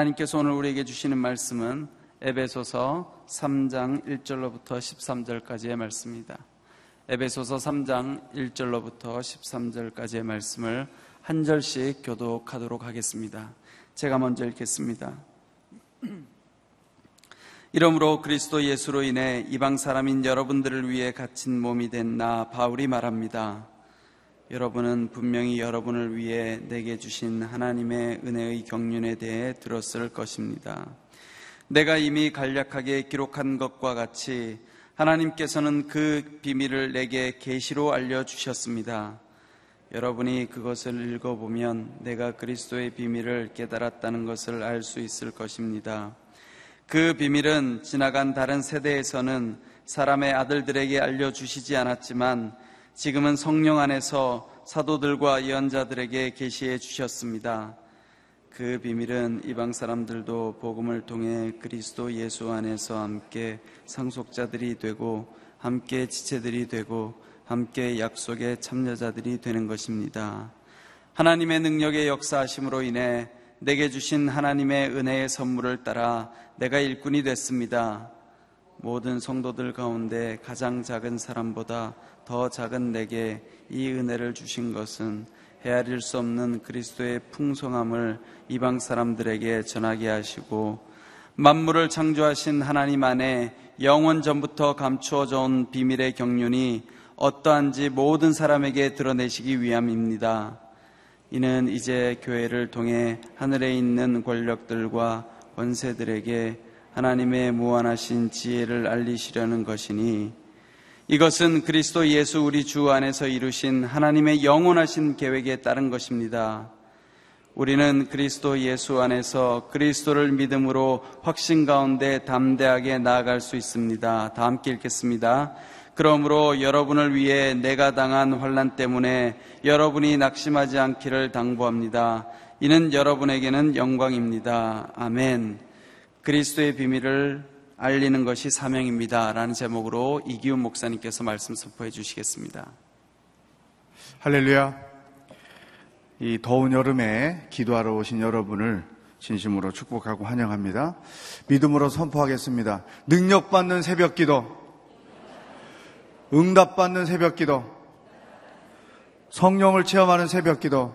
하나님께서 오늘 우리에게 주시는 말씀은 에베소서 3장 1절로부터 13절까지의 말씀입니다. 에베소서 3장 1절로부터 13절까지의 말씀을 한 절씩 교독하도록 하겠습니다. 제가 먼저 읽겠습니다. 이러므로 그리스도 예수로 인해 이방 사람인 여러분들을 위해 갇힌 몸이 된 나 바울이 말합니다. 여러분은 분명히 여러분을 위해 내게 주신 하나님의 은혜의 경륜에 대해 들었을 것입니다. 내가 이미 간략하게 기록한 것과 같이 하나님께서는 그 비밀을 내게 계시로 알려 주셨습니다. 여러분이 그것을 읽어보면 내가 그리스도의 비밀을 깨달았다는 것을 알 수 있을 것입니다. 그 비밀은 지나간 다른 세대에서는 사람의 아들들에게 알려주시지 않았지만 지금은 성령 안에서 사도들과 예언자들에게 계시해 주셨습니다. 그 비밀은 이방 사람들도 복음을 통해 그리스도 예수 안에서 함께 상속자들이 되고 함께 지체들이 되고 함께 약속의 참여자들이 되는 것입니다. 하나님의 능력의 역사하심으로 인해 내게 주신 하나님의 은혜의 선물을 따라 내가 일꾼이 됐습니다. 모든 성도들 가운데 가장 작은 사람보다 더 작은 내게 이 은혜를 주신 것은 헤아릴 수 없는 그리스도의 풍성함을 이방 사람들에게 전하게 하시고 만물을 창조하신 하나님 안에 영원 전부터 감추어져 온 비밀의 경륜이 어떠한지 모든 사람에게 드러내시기 위함입니다. 이는 이제 교회를 통해 하늘에 있는 권력들과 권세들에게 하나님의 무한하신 지혜를 알리시려는 것이니 이것은 그리스도 예수 우리 주 안에서 이루신 하나님의 영원하신 계획에 따른 것입니다. 우리는 그리스도 예수 안에서 그리스도를 믿음으로 확신 가운데 담대하게 나아갈 수 있습니다. 다 함께 읽겠습니다. 그러므로 여러분을 위해 내가 당한 환란 때문에 여러분이 낙심하지 않기를 당부합니다. 이는 여러분에게는 영광입니다. 아멘. 그리스도의 비밀을 알리는 것이 사명입니다. 라는 제목으로 이기훈 목사님께서 말씀 선포해 주시겠습니다. 할렐루야. 이 더운 여름에 기도하러 오신 여러분을 진심으로 축복하고 환영합니다. 믿음으로 선포하겠습니다. 능력받는 새벽 기도, 응답받는 새벽 기도, 성령을 체험하는 새벽 기도,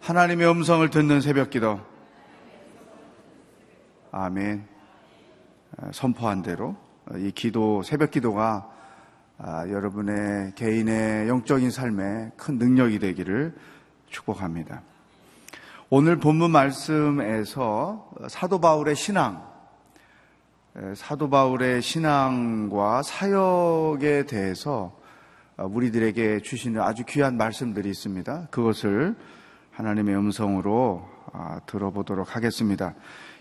하나님의 음성을 듣는 새벽 기도. 아멘. 선포한 대로 이 기도, 새벽 기도가 아, 여러분의 개인의 영적인 삶에 큰 능력이 되기를 축복합니다. 오늘 본문 말씀에서 사도 바울의 신앙, 사도 바울의 신앙과 사역에 대해서 우리들에게 주시는 아주 귀한 말씀들이 있습니다. 그것을 하나님의 음성으로 아, 들어보도록 하겠습니다.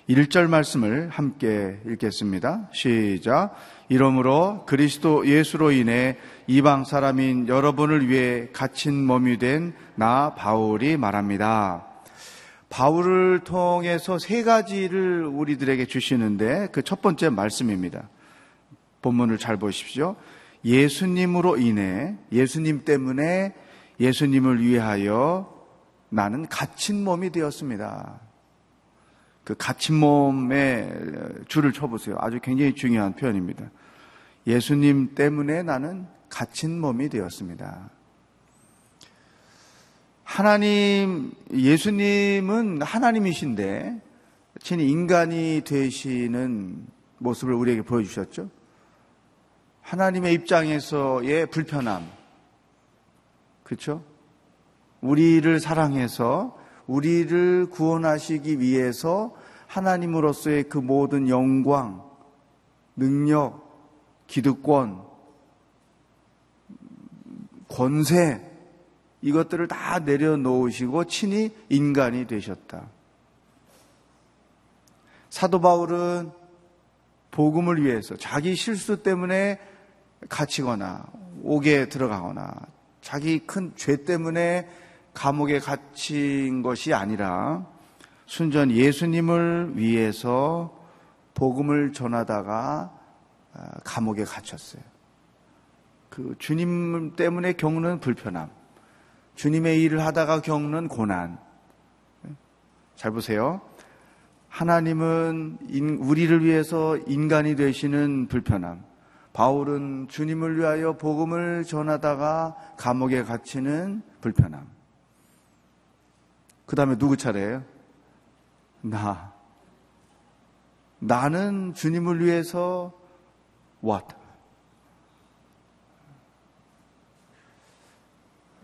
1절 말씀을 함께 읽겠습니다. 시작. 이러므로 그리스도 예수로 인해 이방 사람인 여러분을 위해 갇힌 몸이 된 나 바울이 말합니다. 바울을 통해서 세 가지를 우리들에게 주시는데 그 첫 번째 말씀입니다. 본문을 잘 보십시오. 예수님으로 인해 예수님 때문에 예수님을 위하여 나는 갇힌 몸이 되었습니다. 그 갇힌 몸에 줄을 쳐보세요. 아주 굉장히 중요한 표현입니다. 예수님 때문에 나는 갇힌 몸이 되었습니다. 하나님, 예수님은 하나님이신데, 친히 인간이 되시는 모습을 우리에게 보여주셨죠? 하나님의 입장에서의 불편함. 그렇죠? 우리를 사랑해서 우리를 구원하시기 위해서 하나님으로서의 그 모든 영광, 능력, 기득권, 권세, 이것들을 다 내려놓으시고 친히 인간이 되셨다. 사도 바울은 복음을 위해서 자기 실수 때문에 갇히거나 옥에 들어가거나 자기 큰 죄 때문에 감옥에 갇힌 것이 아니라 순전 예수님을 위해서 복음을 전하다가 아, 감옥에 갇혔어요. 그 주님 때문에 겪는 불편함, 주님의 일을 하다가 겪는 고난. 잘 보세요. 하나님은 인- 우리를 위해서 인간이 되시는 불편함. 바울은 주님을 위하여 복음을 전하다가 감옥에 갇히는 불편함. 그 다음에 누구 차례예요? 나. 나는 주님을 위해서 what?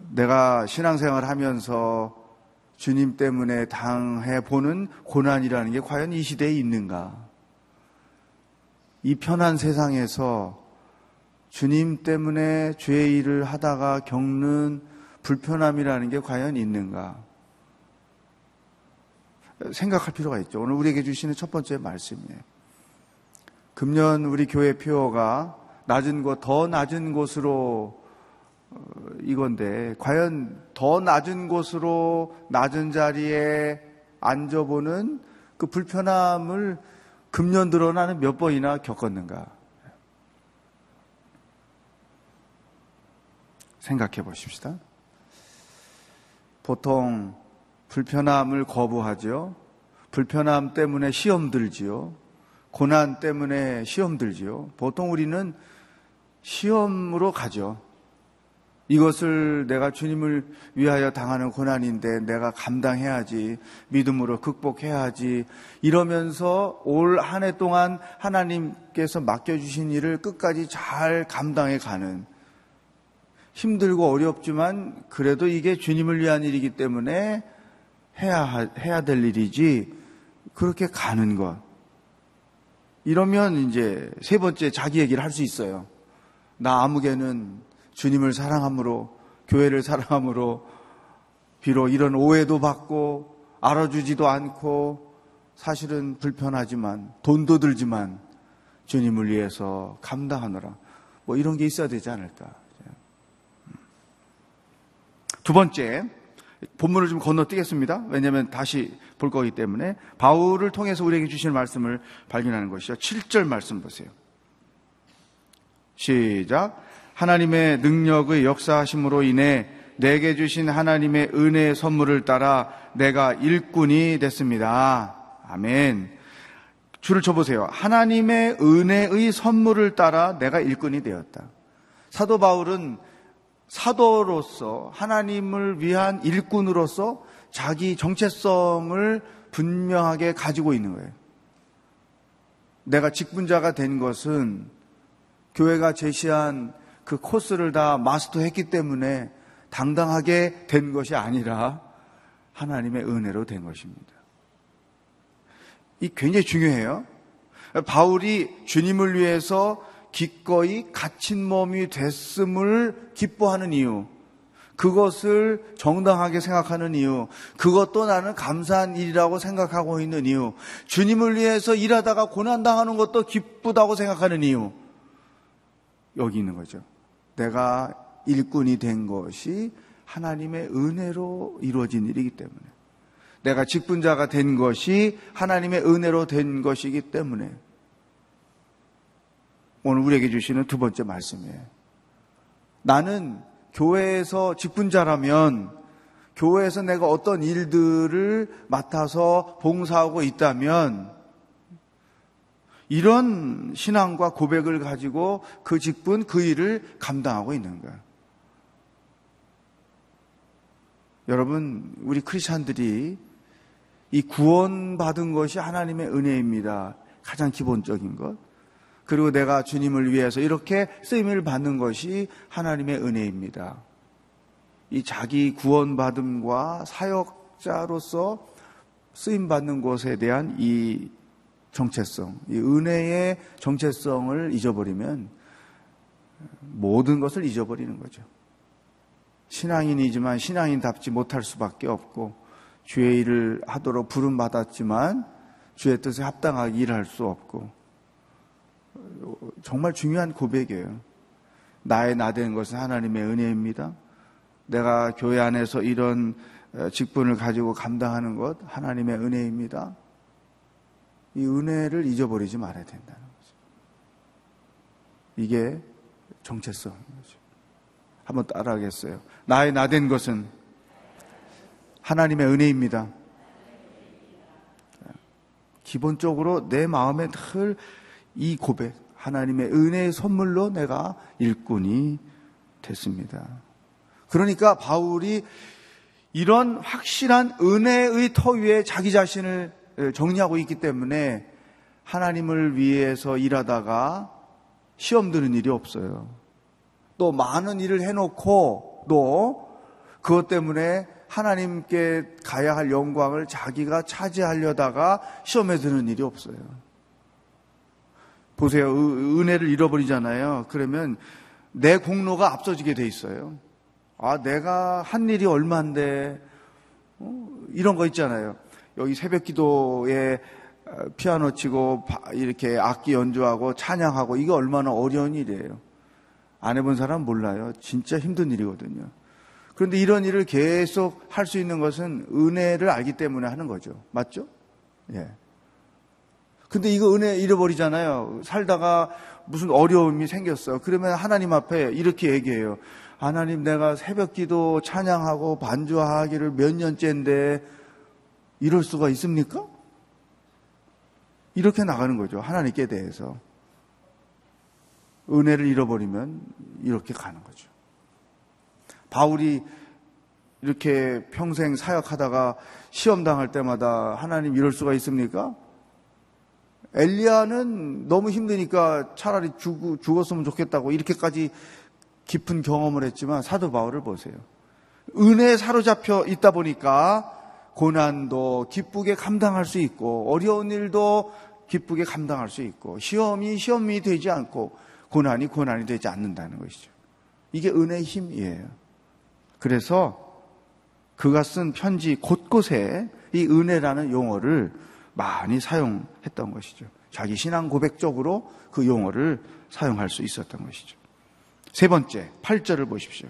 내가 신앙생활 하면서 주님 때문에 당해 보는 고난이라는 게 과연 이 시대에 있는가? 이 편한 세상에서 주님 때문에 죄의 일을 하다가 겪는 불편함이라는 게 과연 있는가? 생각할 필요가 있죠. 오늘 우리에게 주시는 첫 번째 말씀이에요. 금년 우리 교회 표어가 낮은 곳, 더 낮은 곳으로 어, 이건데, 과연 더 낮은 곳으로 낮은 자리에 앉아보는 그 불편함을 금년 들어 나는 몇 번이나 겪었는가? 생각해 보십시다. 보통 불편함을 거부하죠. 불편함 때문에 시험 들지요. 고난 때문에 시험 들지요. 보통 우리는 시험으로 가죠. 이것을 내가 주님을 위하여 당하는 고난인데 내가 감당해야지. 믿음으로 극복해야지. 이러면서 올 한 해 동안 하나님께서 맡겨주신 일을 끝까지 잘 감당해 가는 힘들고 어렵지만 그래도 이게 주님을 위한 일이기 때문에 해야, 하- 해야 될 일이지. 그렇게 가는 것. 이러면 이제 세 번째 자기 얘기를 할 수 있어요. 나 아무개는 주님을 사랑함으로, 교회를 사랑함으로, 비록 이런 오해도 받고, 알아주지도 않고, 사실은 불편하지만, 돈도 들지만, 주님을 위해서 감당하느라, 뭐 이런 게 있어야 되지 않을까. 두 번째, 본문을 좀 건너뛰겠습니다. 왜냐하면 다시 볼 거기 때문에 바울을 통해서 우리에게 주시는 말씀을 발견하는 것이죠. 7절 말씀 보세요. 시작. 하나님의 능력의 역사하심으로 인해 내게 주신 하나님의 은혜의 선물을 따라 내가 일꾼이 됐습니다. 아멘. 줄을 쳐보세요. 하나님의 은혜의 선물을 따라 내가 일꾼이 되었다. 사도 바울은 사도로서 하나님을 위한 일꾼으로서 자기 정체성을 분명하게 가지고 있는 거예요. 내가 직분자가 된 것은 교회가 제시한 그 코스를 다 마스터했기 때문에 당당하게 된 것이 아니라 하나님의 은혜로 된 것입니다. 이 굉장히 중요해요. 바울이 주님을 위해서 기꺼이 갇힌 몸이 됐음을 기뻐하는 이유, 그것을 정당하게 생각하는 이유, 그것도 나는 감사한 일이라고 생각하고 있는 이유, 주님을 위해서 일하다가 고난당하는 것도 기쁘다고 생각하는 이유, 여기 있는 거죠. 내가 일꾼이 된 것이 하나님의 은혜로 이루어진 일이기 때문에, 내가 직분자가 된 것이 하나님의 은혜로 된 것이기 때문에, 오늘 우리에게 주시는 두 번째 말씀이에요. 나는 교회에서 직분자라면 교회에서 내가 어떤 일들을 맡아서 봉사하고 있다면 이런 신앙과 고백을 가지고 그 직분, 그 일을 감당하고 있는 거예요. 여러분, 우리 크리스찬들이 이 구원받은 것이 하나님의 은혜입니다. 가장 기본적인 것. 그리고 내가 주님을 위해서 이렇게 쓰임을 받는 것이 하나님의 은혜입니다. 이 자기 구원받음과 사역자로서 쓰임 받는 것에 대한 이 정체성, 이 은혜의 정체성을 잊어버리면 모든 것을 잊어버리는 거죠. 신앙인이지만 신앙인답지 못할 수밖에 없고 주의 일을 하도록 부름 받았지만 주의 뜻에 합당하게 일할 수 없고 정말 중요한 고백이에요. 나의 나된 것은 하나님의 은혜입니다. 내가 교회 안에서 이런 직분을 가지고 감당하는 것 하나님의 은혜입니다. 이 은혜를 잊어버리지 말아야 된다는 거죠. 이게 정체성인 거죠. 한번 따라하겠어요. 나의 나 된 것은 하나님의 은혜입니다. 기본적으로 내 마음에 늘 이 고백, 하나님의 은혜의 선물로 내가 일꾼이 됐습니다. 그러니까 바울이 이런 확실한 은혜의 터 위에 자기 자신을 정리하고 있기 때문에 하나님을 위해서 일하다가 시험 드는 일이 없어요. 또 많은 일을 해놓고 또 그것 때문에 하나님께 가야 할 영광을 자기가 차지하려다가 시험에 드는 일이 없어요. 보세요. 은혜를 잃어버리잖아요. 그러면 내 공로가 앞서지게 돼 있어요. 아, 내가 한 일이 얼만데, 어? 이런 거 있잖아요. 여기 새벽 기도에 어, 피아노 치고 이렇게 악기 연주하고 찬양하고 이게 얼마나 어려운 일이에요. 안 해본 사람 몰라요. 진짜 힘든 일이거든요. 그런데 이런 일을 계속 할 수 있는 것은 은혜를 알기 때문에 하는 거죠. 맞죠? 예. 근데 이거 은혜 잃어버리잖아요. 살다가 무슨 어려움이 생겼어. 그러면 하나님 앞에 이렇게 얘기해요. 하나님 내가 새벽 기도 찬양하고 반주하기를 몇 년째인데 이럴 수가 있습니까? 이렇게 나가는 거죠. 하나님께 대해서. 은혜를 잃어버리면 이렇게 가는 거죠. 바울이 이렇게 평생 사역하다가 시험 당할 때마다 하나님 이럴 수가 있습니까? 엘리야는 너무 힘드니까 차라리 죽, 죽었으면 좋겠다고 이렇게까지 깊은 경험을 했지만 사도 바울을 보세요. 은혜에 사로잡혀 있다 보니까 고난도 기쁘게 감당할 수 있고 어려운 일도 기쁘게 감당할 수 있고 시험이 시험이 되지 않고 고난이 고난이 되지 않는다는 것이죠. 이게 은혜의 힘이에요. 그래서 그가 쓴 편지 곳곳에 이 은혜라는 용어를 많이 사용했던 것이죠. 자기 신앙 고백적으로 그 용어를 사용할 수 있었던 것이죠. 세 번째, 8절을 보십시오.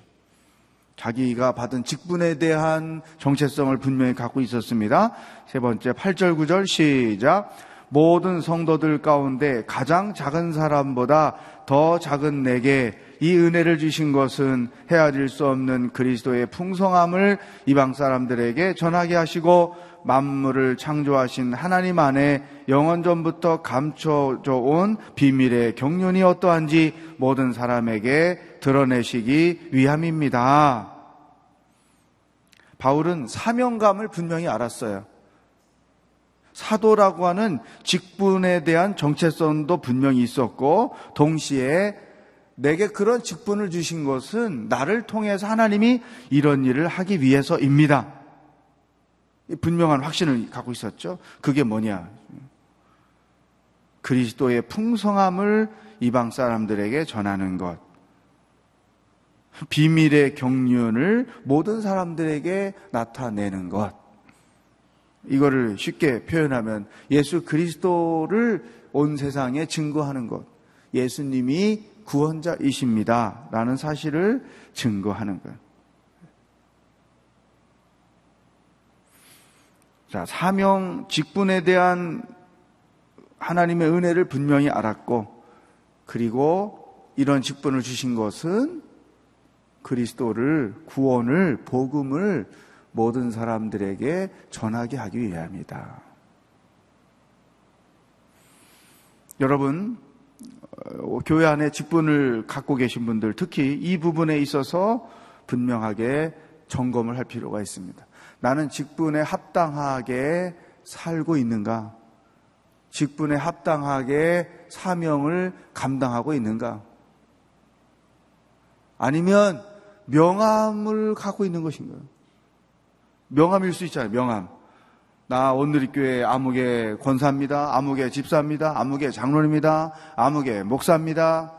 자기가 받은 직분에 대한 정체성을 분명히 갖고 있었습니다. 세 번째, 8절, 9절 시작. 모든 성도들 가운데 가장 작은 사람보다 더 작은 내게 이 은혜를 주신 것은 헤아릴 수 없는 그리스도의 풍성함을 이방 사람들에게 전하게 하시고 만물을 창조하신 하나님 안에 영원 전부터 감춰져 온 비밀의 경륜이 어떠한지 모든 사람에게 드러내시기 위함입니다. 바울은 사명감을 분명히 알았어요. 사도라고 하는 직분에 대한 정체성도 분명히 있었고 동시에 내게 그런 직분을 주신 것은 나를 통해서 하나님이 이런 일을 하기 위해서입니다. 분명한 확신을 갖고 있었죠. 그게 뭐냐? 그리스도의 풍성함을 이방 사람들에게 전하는 것. 비밀의 경륜을 모든 사람들에게 나타내는 것. 이거를 쉽게 표현하면 예수 그리스도를 온 세상에 증거하는 것. 예수님이 구원자이십니다. 라는 사실을 증거하는 것. 자, 사명, 직분에 대한 하나님의 은혜를 분명히 알았고, 그리고 이런 직분을 주신 것은 그리스도를, 구원을, 복음을 모든 사람들에게 전하게 하기 위함이다. 여러분, 어, 교회 안에 직분을 갖고 계신 분들, 특히 이 부분에 있어서 분명하게 점검을 할 필요가 있습니다. 나는 직분에 합당하게 살고 있는가? 직분에 합당하게 사명을 감당하고 있는가? 아니면 명함을 갖고 있는 것인가요? 명함일 수 있잖아요, 명함. 나 오늘리교회 아무개 권사입니다. 아무개 집사입니다. 아무개 장로입니다. 아무개 목사입니다.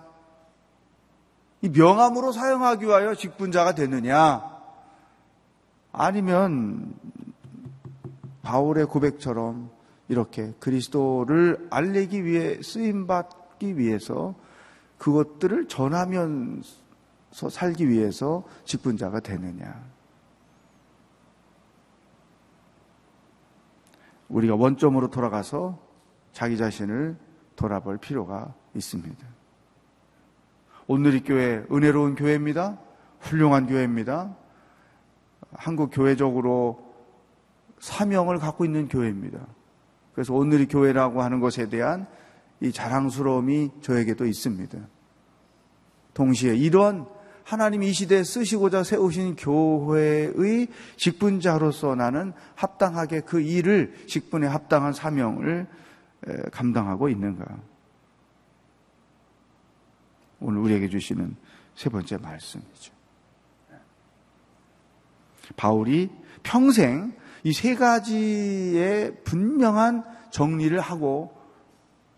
이 명함으로 사용하기 위하여 직분자가 되느냐? 아니면 바울의 고백처럼 이렇게 그리스도를 알리기 위해 쓰임 받기 위해서 그것들을 전하면서 살기 위해서 직분자가 되느냐? 우리가 원점으로 돌아가서 자기 자신을 돌아볼 필요가 있습니다. 오늘이 교회 은혜로운 교회입니다. 훌륭한 교회입니다. 한국 교회적으로 사명을 갖고 있는 교회입니다. 그래서 오늘의 교회라고 하는 것에 대한 이 자랑스러움이 저에게도 있습니다. 동시에 이런 하나님 이 시대에 쓰시고자 세우신 교회의 직분자로서 나는 합당하게 그 일을 직분에 합당한 사명을 감당하고 있는가. 오늘 우리에게 주시는 세 번째 말씀이죠. 바울이 평생 이 세 가지의 분명한 정리를 하고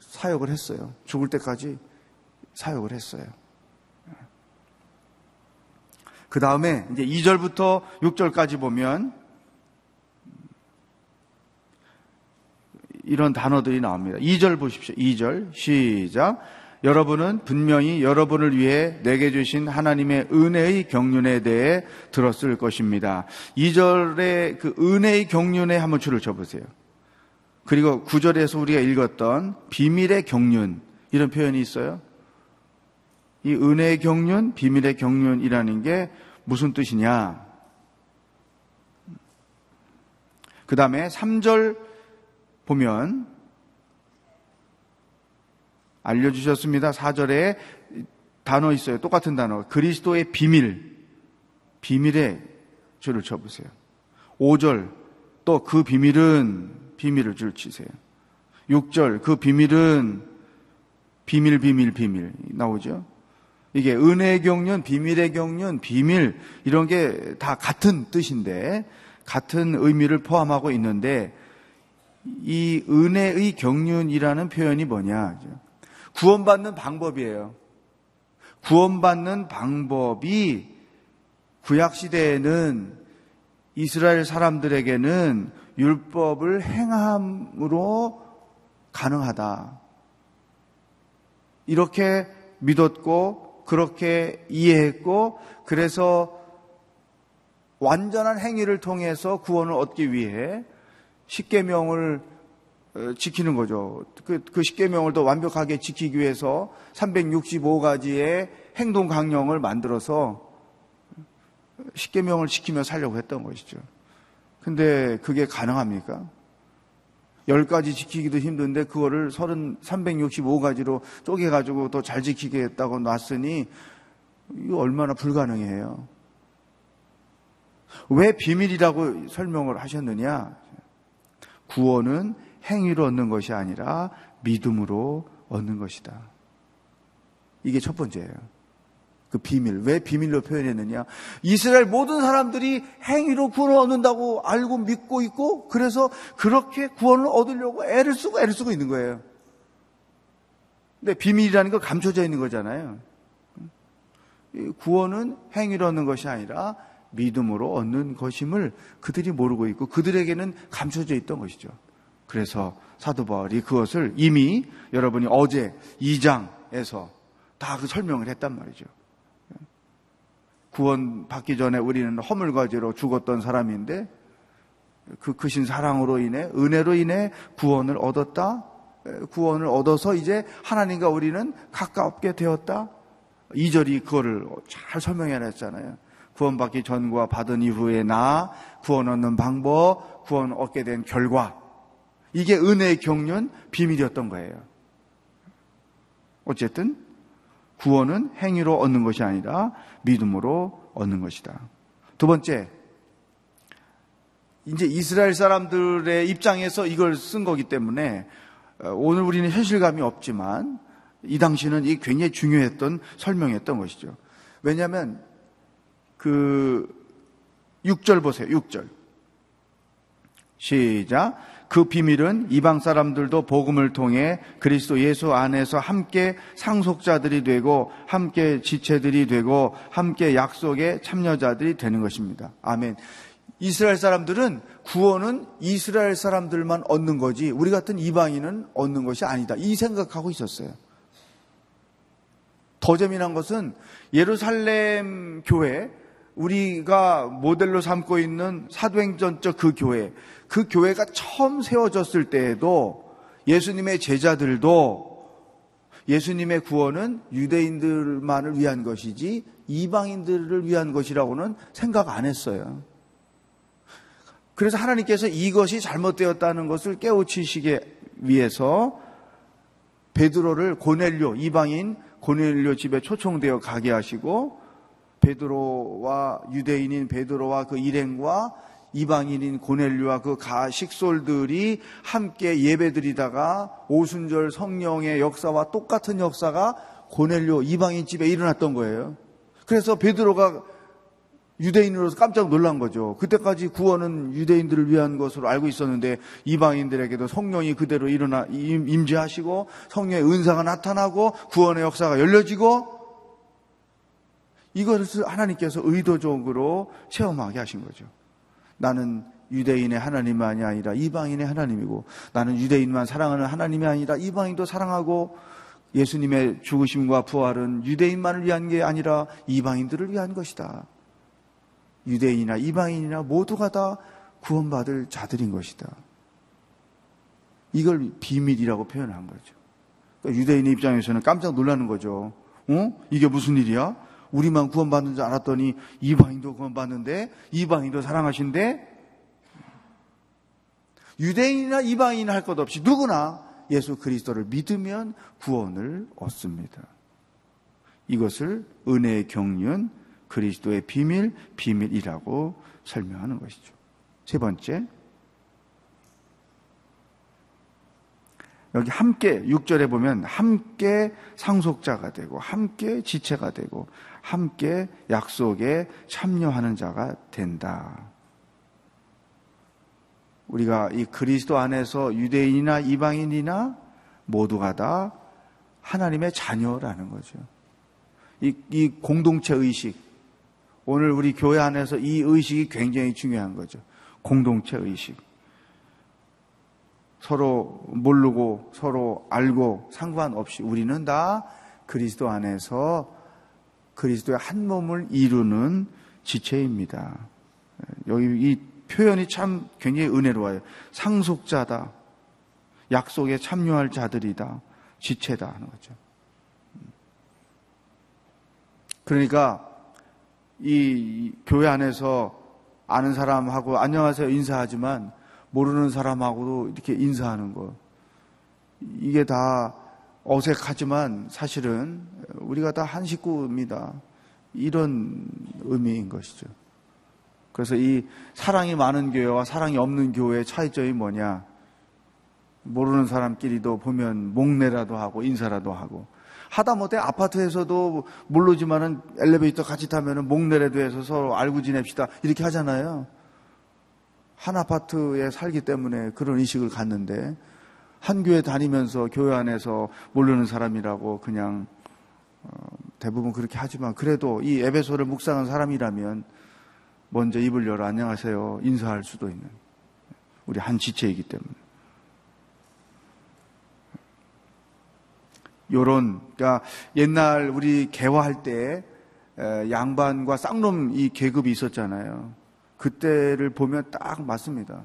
사역을 했어요. 죽을 때까지 사역을 했어요. 그 다음에 이제 2절부터 6절까지 보면 이런 단어들이 나옵니다. 2절 보십시오. 2절 시작. 여러분은 분명히 여러분을 위해 내게 주신 하나님의 은혜의 경륜에 대해 들었을 것입니다. 2절의 그 은혜의 경륜에 한번 줄을 쳐보세요. 그리고 9절에서 우리가 읽었던 비밀의 경륜 이런 표현이 있어요. 이 은혜의 경륜, 비밀의 경륜이라는 게 무슨 뜻이냐? 그 다음에 3절 보면 알려주셨습니다. 4절에 단어 있어요. 똑같은 단어. 그리스도의 비밀. 비밀에 줄을 쳐보세요. 5절 또 그 비밀은 비밀을 줄 치세요. 6절 그 비밀은 비밀 비밀 비밀 나오죠. 이게 은혜의 경륜, 비밀의 경륜, 비밀 이런 게 다 같은 뜻인데 같은 의미를 포함하고 있는데 이 은혜의 경륜이라는 표현이 뭐냐? 구원받는 방법이에요. 구원받는 방법이 구약 시대에는 이스라엘 사람들에게는 율법을 행함으로 가능하다. 이렇게 믿었고 그렇게 이해했고 그래서 완전한 행위를 통해서 구원을 얻기 위해 십계명을 어, 지키는 거죠. 그, 그 십계명을 더 완벽하게 지키기 위해서 365가지의 행동 강령을 만들어서 십계명을 지키며 살려고 했던 것이죠. 근데 그게 가능합니까? 10가지 지키기도 힘든데 그거를 30, 365가지로 쪼개가지고 더 잘 지키겠다고 놨으니 이거 얼마나 불가능해요. 왜 비밀이라고 설명을 하셨느냐? 구원은 행위로 얻는 것이 아니라 믿음으로 얻는 것이다. 이게 첫 번째예요. 그 비밀. 왜 비밀로 표현했느냐? 이스라엘 모든 사람들이 행위로 구원을 얻는다고 알고 믿고 있고, 그래서 그렇게 구원을 얻으려고 애를 쓰고 애를 쓰고 있는 거예요. 근데 비밀이라는 건 감춰져 있는 거잖아요. 구원은 행위로 얻는 것이 아니라 믿음으로 얻는 것임을 그들이 모르고 있고, 그들에게는 감춰져 있던 것이죠. 그래서 사도 바울이 그것을 이미 여러분이 어제 2장에서 다 그 설명을 했단 말이죠. 구원 받기 전에 우리는 허물과 죄로 죽었던 사람인데 그 크신 사랑으로 인해 은혜로 인해 구원을 얻었다. 구원을 얻어서 이제 하나님과 우리는 가깝게 되었다. 이절이 그거를 잘 설명해 놨잖아요. 구원받기 전과 받은 이후에 나, 구원 얻는 방법, 구원 얻게 된 결과. 이게 은혜의 경륜 비밀이었던 거예요. 어쨌든 구원은 행위로 얻는 것이 아니라 믿음으로 얻는 것이다. 두 번째, 이제 이스라엘 사람들의 입장에서 이걸 쓴 거기 때문에 어, 오늘 우리는 현실감이 없지만 이 당시는 이 굉장히 중요했던 설명이었던 것이죠. 왜냐하면 그 6절 보세요. 6절. 시작. 그 비밀은 이방 사람들도 복음을 통해 그리스도 예수 안에서 함께 상속자들이 되고 함께 지체들이 되고 함께 약속의 참여자들이 되는 것입니다. 아멘. 이스라엘 사람들은 구원은 이스라엘 사람들만 얻는 거지 우리 같은 이방인은 얻는 것이 아니다. 이 생각하고 있었어요. 더 재미난 것은 예루살렘 교회 우리가 모델로 삼고 있는 사도행전적 그 교회 그 교회가 처음 세워졌을 때에도 예수님의 제자들도 예수님의 구원은 유대인들만을 위한 것이지 이방인들을 위한 것이라고는 생각 안 했어요. 그래서 하나님께서 이것이 잘못되었다는 것을 깨우치시기 위해서 베드로를 고넬료 이방인 고넬료 집에 초청되어 가게 하시고 베드로와 유대인인 베드로와 그 일행과 이방인인 고넬료와 그 가식솔들이 함께 예배드리다가 오순절 성령의 역사와 똑같은 역사가 고넬료 이방인 집에 일어났던 거예요. 그래서 베드로가 유대인으로서 깜짝 놀란 거죠. 그때까지 구원은 유대인들을 위한 것으로 알고 있었는데 이방인들에게도 성령이 그대로 일어나 임재하시고 성령의 은사가 나타나고 구원의 역사가 열려지고 이것을 하나님께서 의도적으로 체험하게 하신 거죠. 나는 유대인의 하나님만이 아니라 이방인의 하나님이고 나는 유대인만 사랑하는 하나님이 아니라 이방인도 사랑하고 예수님의 죽으심과 부활은 유대인만을 위한 게 아니라 이방인들을 위한 것이다. 유대인이나 이방인이나 모두가 다 구원받을 자들인 것이다. 이걸 비밀이라고 표현한 거죠. 그러니까 유대인의 입장에서는 깜짝 놀라는 거죠. 어? 이게 무슨 일이야? 우리만 구원받는 줄 알았더니 이방인도 구원받는데 이방인도 사랑하신데 유대인이나 이방인 할 것 없이 누구나 예수 그리스도를 믿으면 구원을 얻습니다. 이것을 은혜의 경륜, 그리스도의 비밀, 비밀이라고 설명하는 것이죠. 세 번째, 여기 함께 6절에 보면 함께 상속자가 되고 함께 지체가 되고 함께 약속에 참여하는 자가 된다. 우리가 이 그리스도 안에서 유대인이나 이방인이나 모두가 다 하나님의 자녀라는 거죠. 이, 이 공동체 의식. 오늘 우리 교회 안에서 이 의식이 굉장히 중요한 거죠. 공동체 의식. 서로 모르고 서로 알고 상관없이 우리는 다 그리스도 안에서 그리스도의 한 몸을 이루는 지체입니다. 여기 이 표현이 참 굉장히 은혜로워요. 상속자다. 약속에 참여할 자들이다. 지체다 하는 거죠. 그러니까 이 교회 안에서 아는 사람하고 안녕하세요 인사하지만 모르는 사람하고도 이렇게 인사하는 거. 이게 다 어색하지만 사실은 우리가 다 한 식구입니다. 이런 의미인 것이죠. 그래서 이 사랑이 많은 교회와 사랑이 없는 교회의 차이점이 뭐냐? 모르는 사람끼리도 보면 목내라도 하고 인사라도 하고 하다못해 아파트에서도 모르지만은 엘리베이터 같이 타면은 목내라도 해서 서로 알고 지냅시다 이렇게 하잖아요. 한 아파트에 살기 때문에 그런 의식을 갖는데 한 교회 다니면서 교회 안에서 모르는 사람이라고 그냥 어, 대부분 그렇게 하지만 그래도 이 에베소를 묵상한 사람이라면 먼저 입을 열어 안녕하세요 인사할 수도 있는 우리 한 지체이기 때문에 요런 그러니까 옛날 우리 개화할 때 양반과 쌍놈 이 계급이 있었잖아요. 그때를 보면 딱 맞습니다.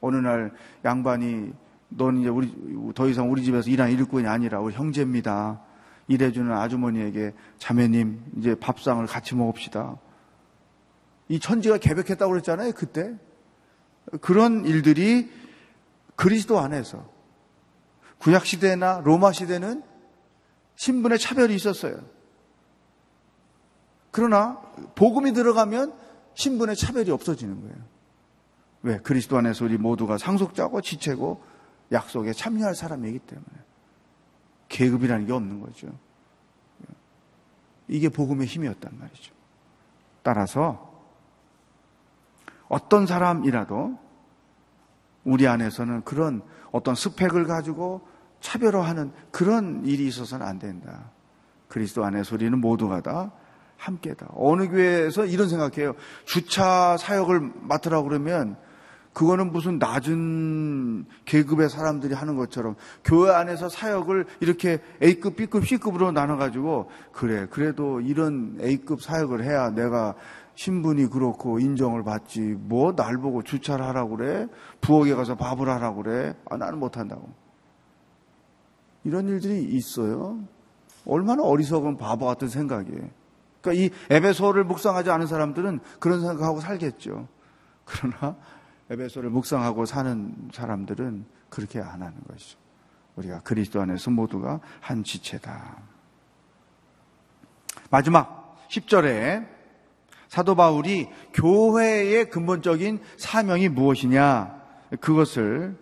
어느 날 양반이 넌 이제 우리 더 이상 우리 집에서 일한 일꾼이 아니라 우리 형제입니다. 일해주는 아주머니에게 자매님 이제 밥상을 같이 먹읍시다. 이 천지가 개벽했다고 그랬잖아요 그때 그런 일들이 그리스도 안에서 구약 시대나 로마 시대는 신분의 차별이 있었어요. 그러나 복음이 들어가면 신분의 차별이 없어지는 거예요. 왜? 그리스도 안에서 우리 모두가 상속자고 지체고 약속에 참여할 사람이기 때문에 계급이라는 게 없는 거죠. 이게 복음의 힘이었단 말이죠. 따라서 어떤 사람이라도 우리 안에서는 그런 어떤 스펙을 가지고 차별화하는 그런 일이 있어서는 안 된다. 그리스도 안에서 우리는 모두가 다 함께다. 어느 교회에서 이런 생각해요. 주차 사역을 맡으라고 그러면 그거는 무슨 낮은 계급의 사람들이 하는 것처럼 교회 안에서 사역을 이렇게 A급, B급, C급으로 나눠가지고 그래, 그래도 이런 A급 사역을 해야 내가 신분이 그렇고 인정을 받지 뭐 날 보고 주차를 하라고 그래? 부엌에 가서 밥을 하라고 그래? 아, 나는 못한다고. 이런 일들이 있어요. 얼마나 어리석은 바보 같은 생각이에요. 그러니까 이 에베소를 묵상하지 않은 사람들은 그런 생각하고 살겠죠. 그러나 에베소를 묵상하고 사는 사람들은 그렇게 안 하는 것이죠. 우리가 그리스도 안에서 모두가 한 지체다. 마지막 10절에 사도 바울이 교회의 근본적인 사명이 무엇이냐 그것을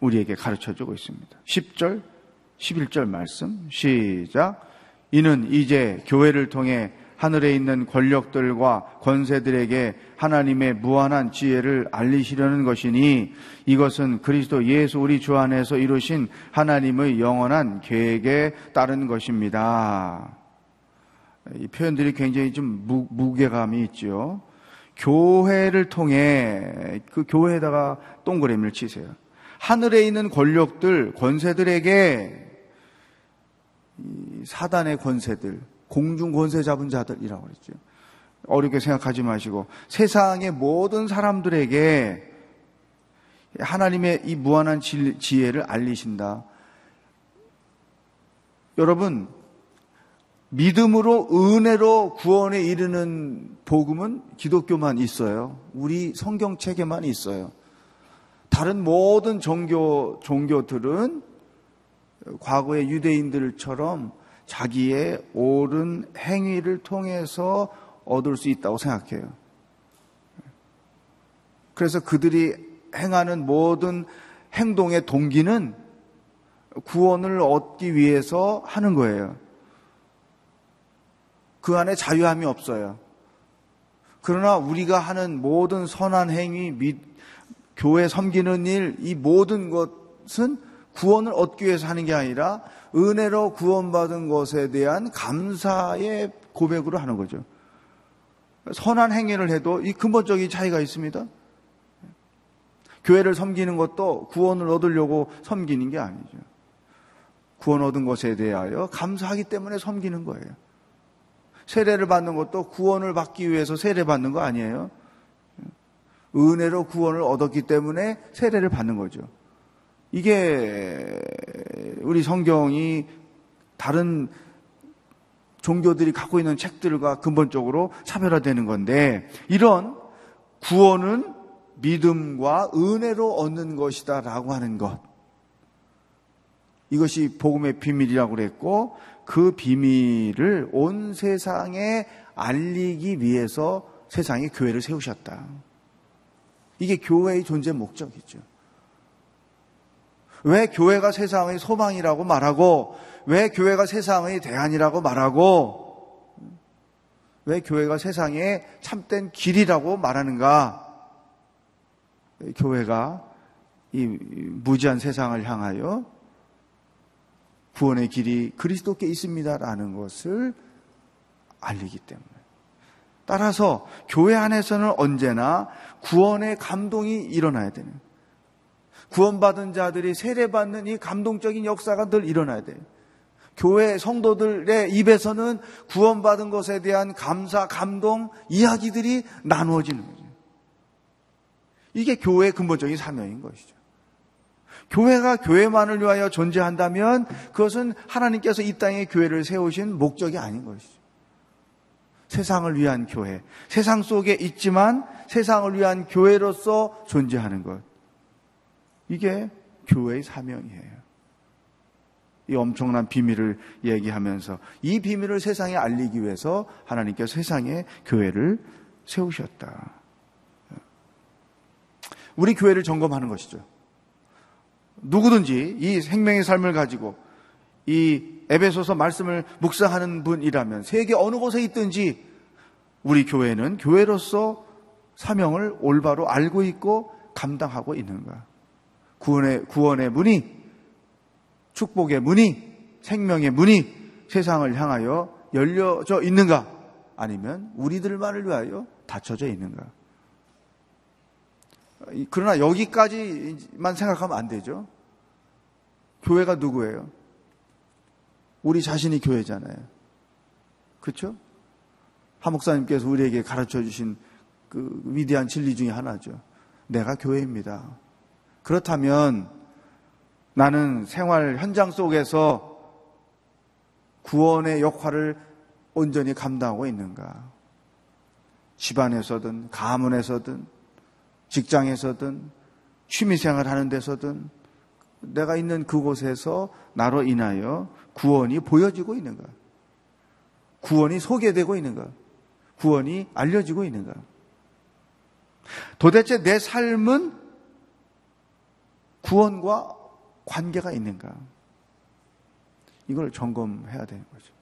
우리에게 가르쳐 주고 있습니다. 10절, 11절 말씀 시작. 이는 이제 교회를 통해 하늘에 있는 권력들과 권세들에게 하나님의 무한한 지혜를 알리시려는 것이니 이것은 그리스도 예수 우리 주 안에서 이루신 하나님의 영원한 계획에 따른 것입니다. 이 표현들이 굉장히 좀 무, 무게감이 있죠. 교회를 통해 그 교회에다가 동그라미를 치세요. 하늘에 있는 권력들, 권세들에게 사단의 권세들, 공중 권세 잡은 자들이라고 그랬죠. 어렵게 생각하지 마시고 세상의 모든 사람들에게 하나님의 이 무한한 지혜를 알리신다. 여러분, 믿음으로 은혜로 구원에 이르는 복음은 기독교만 있어요. 우리 성경책에만 있어요. 다른 모든 종교 종교들은 과거의 유대인들처럼 자기의 옳은 행위를 통해서 얻을 수 있다고 생각해요. 그래서 그들이 행하는 모든 행동의 동기는 구원을 얻기 위해서 하는 거예요. 그 안에 자유함이 없어요. 그러나 우리가 하는 모든 선한 행위, 및 교회 섬기는 일, 이 모든 것은 구원을 얻기 위해서 하는 게 아니라 은혜로 구원받은 것에 대한 감사의 고백으로 하는 거죠. 선한 행위를 해도 이 근본적인 차이가 있습니다. 교회를 섬기는 것도 구원을 얻으려고 섬기는 게 아니죠. 구원 얻은 것에 대하여 감사하기 때문에 섬기는 거예요. 세례를 받는 것도 구원을 받기 위해서 세례 받는 거 아니에요. 은혜로 구원을 얻었기 때문에 세례를 받는 거죠. 이게 우리 성경이 다른 종교들이 갖고 있는 책들과 근본적으로 차별화되는 건데 이런 구원은 믿음과 은혜로 얻는 것이다라고 하는 것. 이것이 복음의 비밀이라고 그랬고 그 비밀을 온 세상에 알리기 위해서 세상에 교회를 세우셨다. 이게 교회의 존재 목적이죠. 왜 교회가 세상의 소망이라고 말하고, 왜 교회가 세상의 대안이라고 말하고, 왜 교회가 세상의 참된 길이라고 말하는가? 교회가 이 무지한 세상을 향하여 구원의 길이 그리스도께 있습니다라는 것을 알리기 때문에. 따라서 교회 안에서는 언제나 구원의 감동이 일어나야 되는. 구원받은 자들이 세례받는 이 감동적인 역사가 늘 일어나야 돼요. 교회 성도들의 입에서는 구원받은 것에 대한 감사, 감동, 이야기들이 나누어지는 거죠. 이게 교회의 근본적인 사명인 것이죠. 교회가 교회만을 위하여 존재한다면 그것은 하나님께서 이 땅에 교회를 세우신 목적이 아닌 것이죠. 세상을 위한 교회, 세상 속에 있지만 세상을 위한 교회로서 존재하는 것. 이게 교회의 사명이에요. 이 엄청난 비밀을 얘기하면서 이 비밀을 세상에 알리기 위해서 하나님께서 세상에 교회를 세우셨다. 우리 교회를 점검하는 것이죠. 누구든지 이 생명의 삶을 가지고 이 에베소서 말씀을 묵상하는 분이라면 세계 어느 곳에 있든지 우리 교회는 교회로서 사명을 올바로 알고 있고 감당하고 있는가? 구원의, 구원의 문이, 축복의 문이, 생명의 문이 세상을 향하여 열려져 있는가? 아니면 우리들만을 위하여 닫혀져 있는가? 그러나 여기까지만 생각하면 안 되죠. 교회가 누구예요? 우리 자신이 교회잖아요. 그렇죠? 하 목사님께서 우리에게 가르쳐 주신 그 위대한 진리 중에 하나죠. 내가 교회입니다. 그렇다면 나는 생활 현장 속에서 구원의 역할을 온전히 감당하고 있는가? 집안에서든 가문에서든 직장에서든 취미생활 하는 데서든 내가 있는 그곳에서 나로 인하여 구원이 보여지고 있는가? 구원이 소개되고 있는가? 구원이 알려지고 있는가? 도대체 내 삶은 구원과 관계가 있는가? 이걸 점검해야 되는 거죠.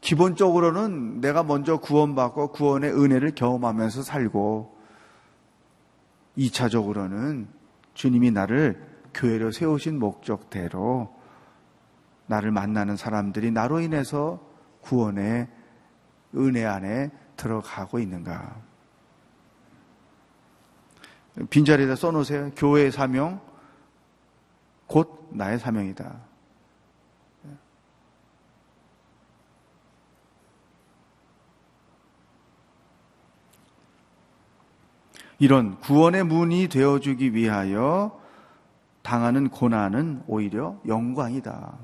기본적으로는 내가 먼저 구원받고 구원의 은혜를 경험하면서 살고 2차적으로는 주님이 나를 교회로 세우신 목적대로 나를 만나는 사람들이 나로 인해서 구원의 은혜 안에 들어가고 있는가. 빈자리에다 써놓으세요. 교회의 사명, 곧 나의 사명이다. 이런 구원의 문이 되어주기 위하여 당하는 고난은 오히려 영광이다.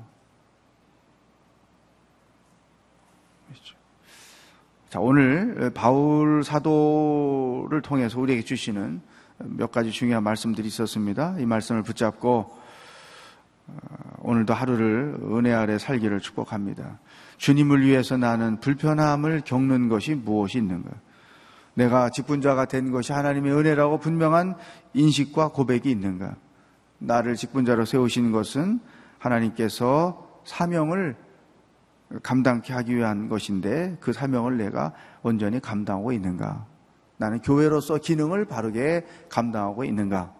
자, 오늘 바울 사도를 통해서 우리에게 주시는 몇 가지 중요한 말씀들이 있었습니다. 이 말씀을 붙잡고 어, 오늘도 하루를 은혜 아래 살기를 축복합니다. 주님을 위해서 나는 불편함을 겪는 것이 무엇이 있는가? 내가 직분자가 된 것이 하나님의 은혜라고 분명한 인식과 고백이 있는가? 나를 직분자로 세우신 것은 하나님께서 사명을 감당케 하기 위한 것인데 그 사명을 내가 온전히 감당하고 있는가? 나는 교회로서 기능을 바르게 감당하고 있는가?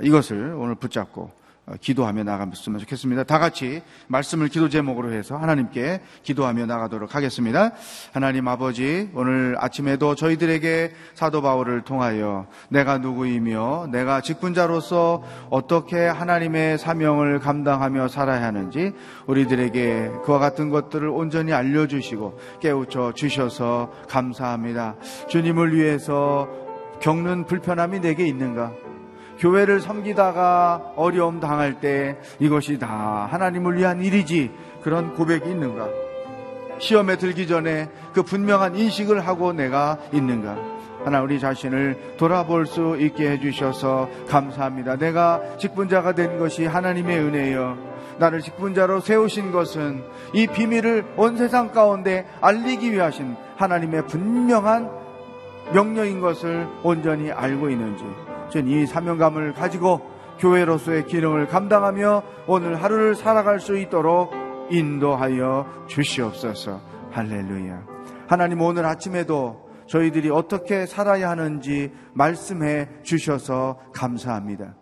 이것을 오늘 붙잡고 어, 기도하며 나가면 좋겠습니다. 다 같이 말씀을 기도 제목으로 해서 하나님께 기도하며 나가도록 하겠습니다. 하나님 아버지, 오늘 아침에도 저희들에게 사도 바울을 통하여 내가 누구이며 내가 직분자로서 어떻게 하나님의 사명을 감당하며 살아야 하는지 우리들에게 그와 같은 것들을 온전히 알려주시고 깨우쳐 주셔서 감사합니다. 주님을 위해서 겪는 불편함이 내게 있는가? 교회를 섬기다가 어려움 당할 때 이것이 다 하나님을 위한 일이지 그런 고백이 있는가? 시험에 들기 전에 그 분명한 인식을 하고 내가 있는가? 하나 우리 자신을 돌아볼 수 있게 해주셔서 감사합니다. 내가 직분자가 된 것이 하나님의 은혜여. 나를 직분자로 세우신 것은 이 비밀을 온 세상 가운데 알리기 위하신 하나님의 분명한 명령인 것을 온전히 알고 있는지 이 사명감을 가지고 교회로서의 기능을 감당하며 오늘 하루를 살아갈 수 있도록 인도하여 주시옵소서. 할렐루야. 하나님 오늘 아침에도 저희들이 어떻게 살아야 하는지 말씀해 주셔서 감사합니다.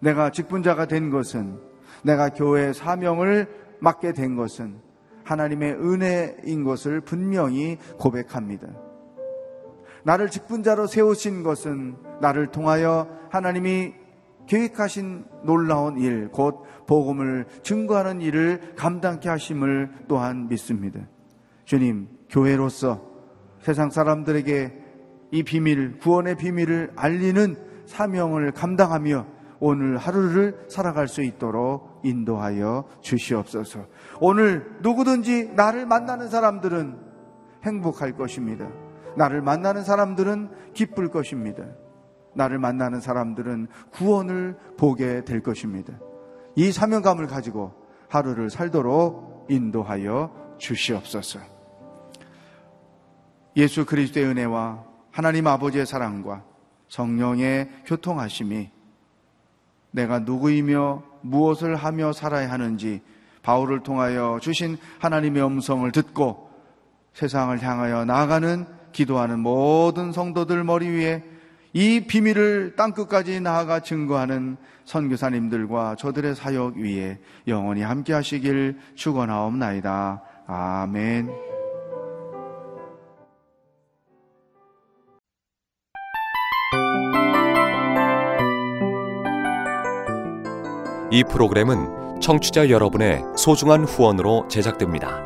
내가 직분자가 된 것은 내가 교회 사명을 맡게 된 것은 하나님의 은혜인 것을 분명히 고백합니다. 나를 직분자로 세우신 것은 나를 통하여 하나님이 계획하신 놀라운 일, 곧 복음을 증거하는 일을 감당케 하심을 또한 믿습니다. 주님, 교회로서 세상 사람들에게 이 비밀, 구원의 비밀을 알리는 사명을 감당하며 오늘 하루를 살아갈 수 있도록 인도하여 주시옵소서. 오늘 누구든지 나를 만나는 사람들은 행복할 것입니다. 나를 만나는 사람들은 기쁠 것입니다. 나를 만나는 사람들은 구원을 보게 될 것입니다. 이 사명감을 가지고 하루를 살도록 인도하여 주시옵소서. 예수 그리스도의 은혜와 하나님 아버지의 사랑과 성령의 교통하심이 내가 누구이며 무엇을 하며 살아야 하는지 바울을 통하여 주신 하나님의 음성을 듣고 세상을 향하여 나아가는 기도하는 모든 성도들 머리 위에 이 비밀을 땅끝까지 나아가 증거하는 선교사님들과 저들의 사역 위에 영원히 함께 하시길 축원하옵나이다. 아멘. 이 프로그램은 청취자 여러분의 소중한 후원으로 제작됩니다.